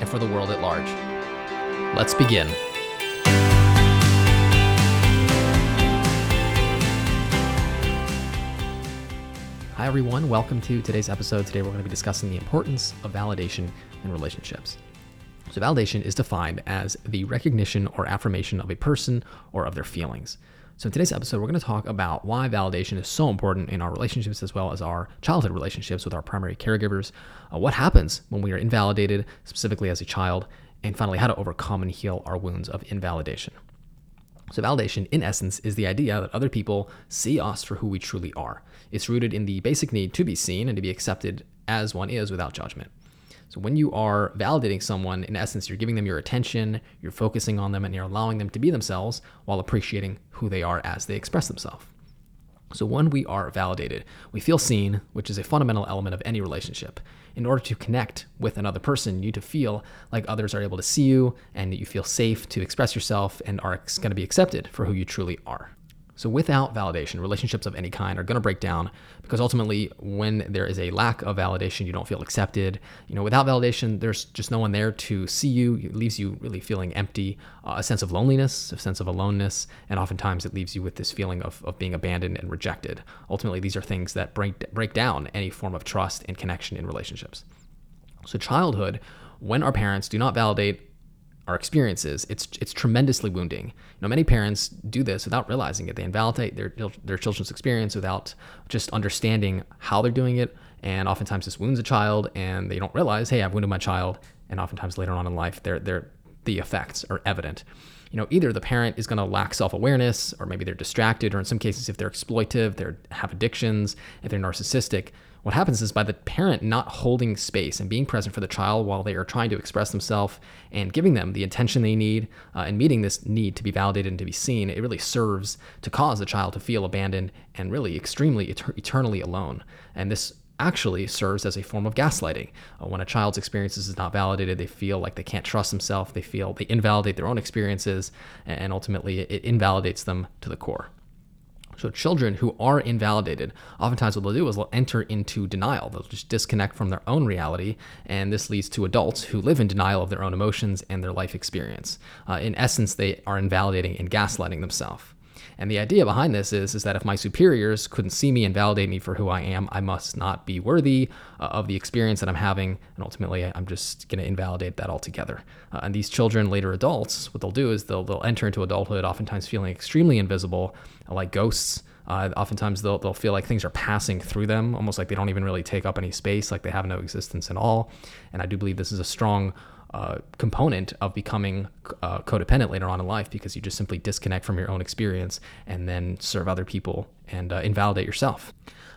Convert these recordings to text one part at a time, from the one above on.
and for the world at large. Let's begin. Hi, everyone. Welcome to today's episode. Today, we're going to be discussing the importance of validation in relationships. So, validation is defined as the recognition or affirmation of a person or of their feelings. So, in today's episode, we're going to talk about why validation is so important in our relationships as well as our childhood relationships with our primary caregivers, uh, what happens when we are invalidated, specifically as a child, and finally, how to overcome and heal our wounds of invalidation. So, validation, in essence, is the idea that other people see us for who we truly are. It's rooted in the basic need to be seen and to be accepted as one is without judgment. So when you are validating someone, in essence, you're giving them your attention, you're focusing on them, and you're allowing them to be themselves while appreciating who they are as they express themselves. So when we are validated, we feel seen, which is a fundamental element of any relationship. In order to connect with another person, you need to feel like others are able to see you and that you feel safe to express yourself and are going to be accepted for who you truly are. So, without validation, relationships of any kind are going to break down because ultimately, when there is a lack of validation, you don't feel accepted. You know, without validation, there's just no one there to see you. It leaves you really feeling empty, uh, a sense of loneliness, a sense of aloneness, and oftentimes it leaves you with this feeling of, of being abandoned and rejected. Ultimately, these are things that break, break down any form of trust and connection in relationships. So, childhood, when our parents do not validate our experiences, it's it's tremendously wounding. You know, many parents do this without realizing it. They invalidate their their children's experience without just understanding how they're doing it, and oftentimes this wounds a child, and they don't realize, hey, I've wounded my child, and oftentimes later on in life, they're they're the effects are evident. You know, either the parent is going to lack self-awareness, or maybe they're distracted, or in some cases, if they're exploitive, they have addictions, if they're narcissistic, what happens is by the parent not holding space and being present for the child while they are trying to express themselves and giving them the attention they need uh, and meeting this need to be validated and to be seen, it really serves to cause the child to feel abandoned and really extremely et- eternally alone. And this actually serves as a form of gaslighting. Uh, when a child's experiences is not validated, they feel like they can't trust themselves, they feel they invalidate their own experiences, and ultimately it invalidates them to the core. So children who are invalidated, oftentimes what they'll do is they'll enter into denial. They'll just disconnect from their own reality, and this leads to adults who live in denial of their own emotions and their life experience. Uh, in essence, they are invalidating and gaslighting themselves. And the idea behind this is, is that if my superiors couldn't see me and validate me for who I am, I must not be worthy uh, of the experience that I'm having. And ultimately, I'm just going to invalidate that altogether. Uh, and these children, later adults, what they'll do is they'll, they'll enter into adulthood, oftentimes feeling extremely invisible, like ghosts. Uh, oftentimes they'll, they'll feel like things are passing through them, almost like they don't even really take up any space, like they have no existence at all. And I do believe this is a strong uh, component of becoming uh, codependent later on in life because you just simply disconnect from your own experience and then serve other people and uh, invalidate yourself.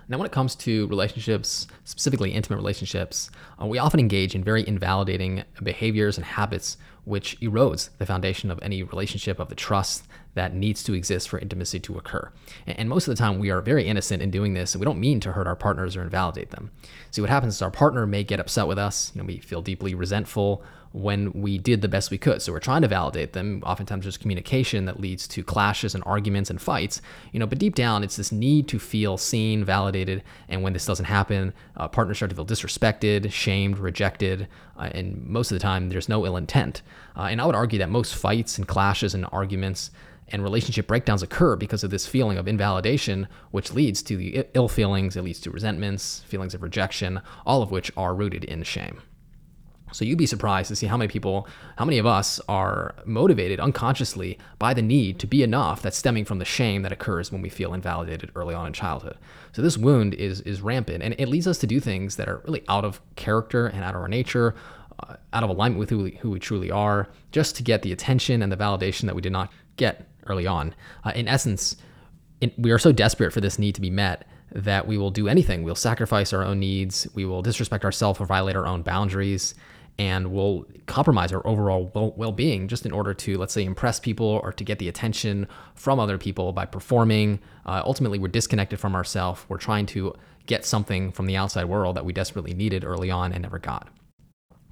Now, when it comes to relationships, specifically intimate relationships, uh, we often engage in very invalidating behaviors and habits, which erodes the foundation of any relationship, of the trust that needs to exist for intimacy to occur. And most of the time, we are very innocent in doing this, and we don't mean to hurt our partners or invalidate them. See, what happens is our partner may get upset with us. You know, we feel deeply resentful when we did the best we could. So we're trying to validate them. Oftentimes there's communication that leads to clashes and arguments and fights, you know, but deep down it's this need to feel seen, validated. And when this doesn't happen, uh, partners start to feel disrespected, shamed, rejected. Uh, and most of the time there's no ill intent. Uh, and I would argue that most fights and clashes and arguments and relationship breakdowns occur because of this feeling of invalidation, which leads to the ill feelings, it leads to resentments, feelings of rejection, all of which are rooted in shame. So you'd be surprised to see how many people, how many of us are motivated unconsciously by the need to be enough that's stemming from the shame that occurs when we feel invalidated early on in childhood. So this wound is is rampant and it leads us to do things that are really out of character and out of our nature, uh, out of alignment with who we, who we truly are, just to get the attention and the validation that we did not get early on. Uh, in essence, it, we are so desperate for this need to be met that we will do anything. We'll sacrifice our own needs. We will disrespect ourselves or violate our own boundaries and will compromise our overall well being just in order to, let's say, impress people or to get the attention from other people by performing. Uh, ultimately, we're disconnected from ourselves. We're trying to get something from the outside world that we desperately needed early on and never got.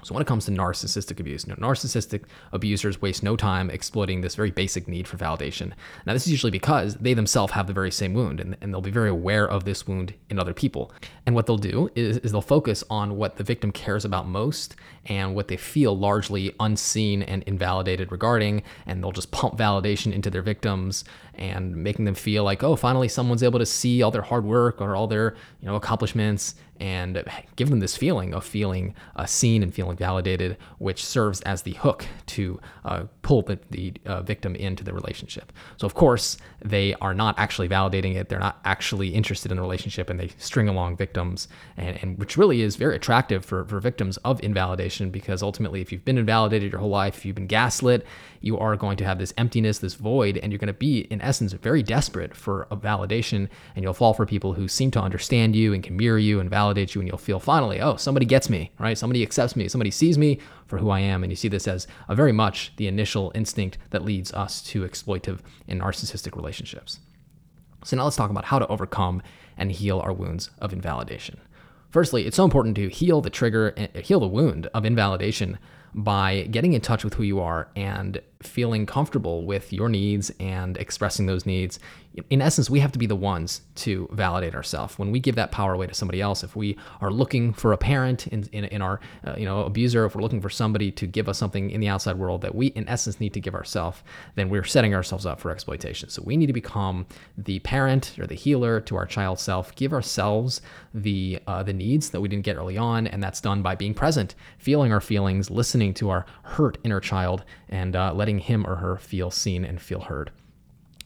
So when it comes to narcissistic abuse, you know, narcissistic abusers waste no time exploiting this very basic need for validation. Now, this is usually because they themselves have the very same wound and, and they'll be very aware of this wound in other people. And what they'll do is, is they'll focus on what the victim cares about most and what they feel largely unseen and invalidated regarding, and they'll just pump validation into their victims and making them feel like, oh, finally someone's able to see all their hard work or all their you know accomplishments and give them this feeling of feeling uh, seen and feeling validated, which serves as the hook to uh, pull the, the uh, victim into the relationship. So, of course, they are not actually validating it. They're not actually interested in the relationship, and they string along victims, and, and which really is very attractive for, for victims of invalidation because ultimately, if you've been invalidated your whole life, if you've been gaslit, you are going to have this emptiness, this void, and you're going to be, in essence, very desperate for a validation, and you'll fall for people who seem to understand you and can mirror you and validate you, and you'll feel finally, oh, somebody gets me, right? Somebody accepts me, somebody sees me for who I am, and you see this as a very much the initial instinct that leads us to exploitive and narcissistic relationships. So now let's talk about how to overcome and heal our wounds of invalidation. Firstly, it's so important to heal the trigger, eh, heal the wound of invalidation by getting in touch with who you are and feeling comfortable with your needs and expressing those needs. In essence, we have to be the ones to validate ourselves. When we give that power away to somebody else, if we are looking for a parent in, in, in our uh, you know abuser, if we're looking for somebody to give us something in the outside world that we in essence need to give ourselves, then we're setting ourselves up for exploitation. So we need to become the parent or the healer to our child self. Give ourselves the uh, the needs that we didn't get early on, and that's done by being present, feeling our feelings, listening to our hurt inner child, and uh, letting him or her feel seen and feel heard.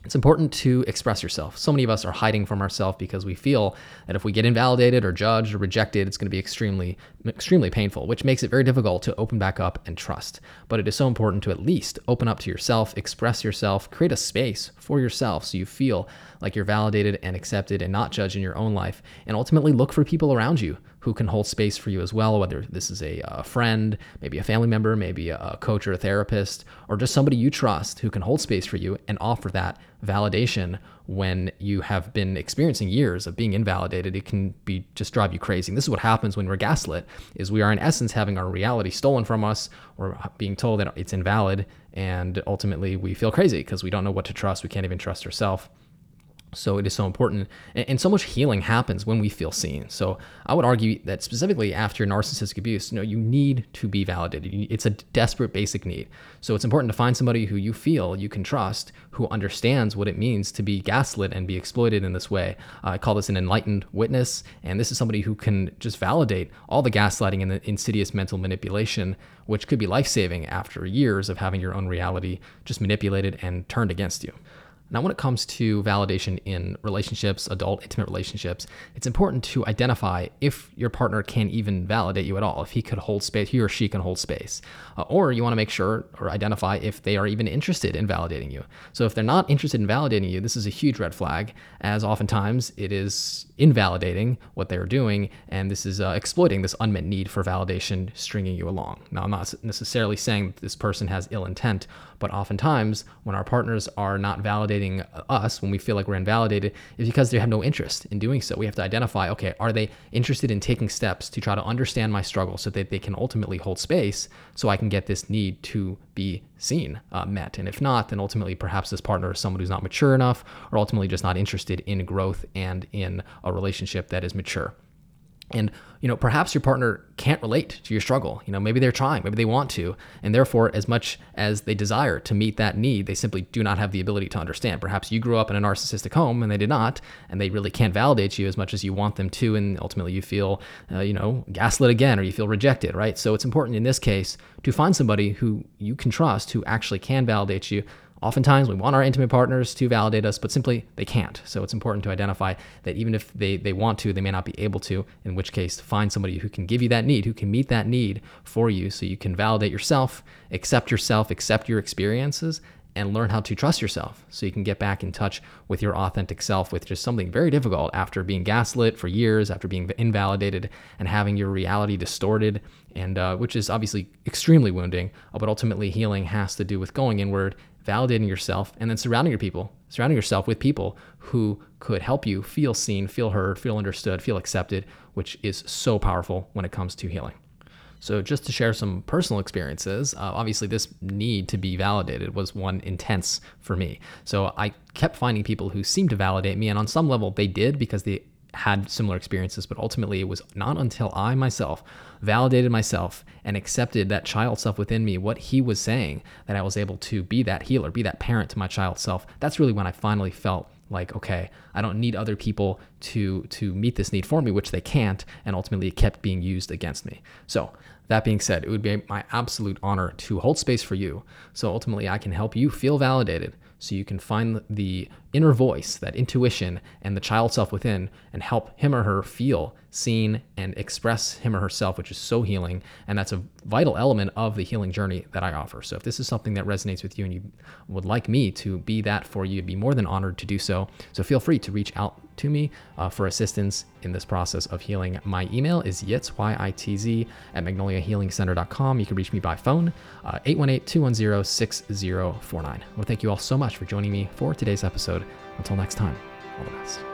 It's important to express yourself. So many of us are hiding from ourselves because we feel that if we get invalidated or judged or rejected, it's going to be extremely, extremely painful, which makes it very difficult to open back up and trust. But it is so important to at least open up to yourself, express yourself, create a space for yourself so you feel like you're validated and accepted and not judged in your own life, and ultimately look for people around you who can hold space for you as well, whether this is a, a friend, maybe a family member, maybe a coach or a therapist, or just somebody you trust who can hold space for you and offer that validation when you have been experiencing years of being invalidated. It can be just drive you crazy. And this is what happens when we're gaslit is we are in essence having our reality stolen from us. Or being told that it's invalid and ultimately we feel crazy because we don't know what to trust. We can't even trust ourselves so it is so important. And, so much healing happens when we feel seen. So I would argue that specifically after narcissistic abuse, you know, you need to be validated. It's a desperate basic need. So it's important to find somebody who you feel you can trust, who understands what it means to be gaslit and be exploited in this way. Uh, I call this an enlightened witness. And this is somebody who can just validate all the gaslighting and the insidious mental manipulation, which could be life saving after years of having your own reality just manipulated and turned against you. Now, when it comes to validation in relationships, adult intimate relationships, it's important to identify if your partner can even validate you at all, if he could hold space, he or she can hold space. Uh, or you want to make sure or identify if they are even interested in validating you. So, if they're not interested in validating you, this is a huge red flag, as oftentimes it is invalidating what they're doing, and this is uh, exploiting this unmet need for validation, stringing you along. Now, I'm not necessarily saying that this person has ill intent, but oftentimes when our partners are not validating us, when we feel like we're invalidated, is because they have no interest in doing so. We have to identify okay, are they interested in taking steps to try to understand my struggle so that they can ultimately hold space so I can get this need to be seen uh, met. And if not, then ultimately perhaps this partner is someone who's not mature enough or ultimately just not interested in growth and in a relationship that is mature. And you know, perhaps your partner can't relate to your struggle. You know, maybe they're trying, maybe they want to, and therefore, as much as they desire to meet that need, they simply do not have the ability to understand. Perhaps you grew up in a narcissistic home and they did not, and they really can't validate you as much as you want them to, and ultimately you feel, uh, you know, gaslit again or you feel rejected, right? So it's important in this case to find somebody who you can trust who actually can validate you Oftentimes, we want our intimate partners to validate us, but simply they can't. So it's important to identify that even if they, they want to, they may not be able to, in which case, find somebody who can give you that need, who can meet that need for you so you can validate yourself, accept yourself, accept your experiences, and learn how to trust yourself so you can get back in touch with your authentic self, with just something very difficult after being gaslit for years, after being invalidated and having your reality distorted, and uh, which is obviously extremely wounding. Uh, but ultimately, healing has to do with going inward, validating yourself, and then surrounding your people, surrounding yourself with people who could help you feel seen, feel heard, feel understood, feel accepted, which is so powerful when it comes to healing. So, just to share some personal experiences, uh, obviously, this need to be validated was one intense for me. So, I kept finding people who seemed to validate me, and on some level, they did because they had similar experiences, but ultimately, it was not until I myself validated myself and accepted that child self within me, what he was saying, that I was able to be that healer, be that parent to my child self. That's really when I finally felt like okay i don't need other people to to meet this need for me which they can't and ultimately it kept being used against me so that being said it would be my absolute honor to hold space for you so ultimately i can help you feel validated so you can find the inner voice, that intuition, and the child self within, and help him or her feel seen and express him or herself, which is so healing. And that's a vital element of the healing journey that I offer. So if this is something that resonates with you and you would like me to be that for you, I'd be more than honored to do so. So feel free to reach out to me uh, for assistance in this process of healing. My email is yitz, Y-I-T-Z, at magnoliahealingcenter.com. You can reach me by phone, uh, 818-210-6049. Well, thank you all so much for joining me for today's episode. Until next time, all the best.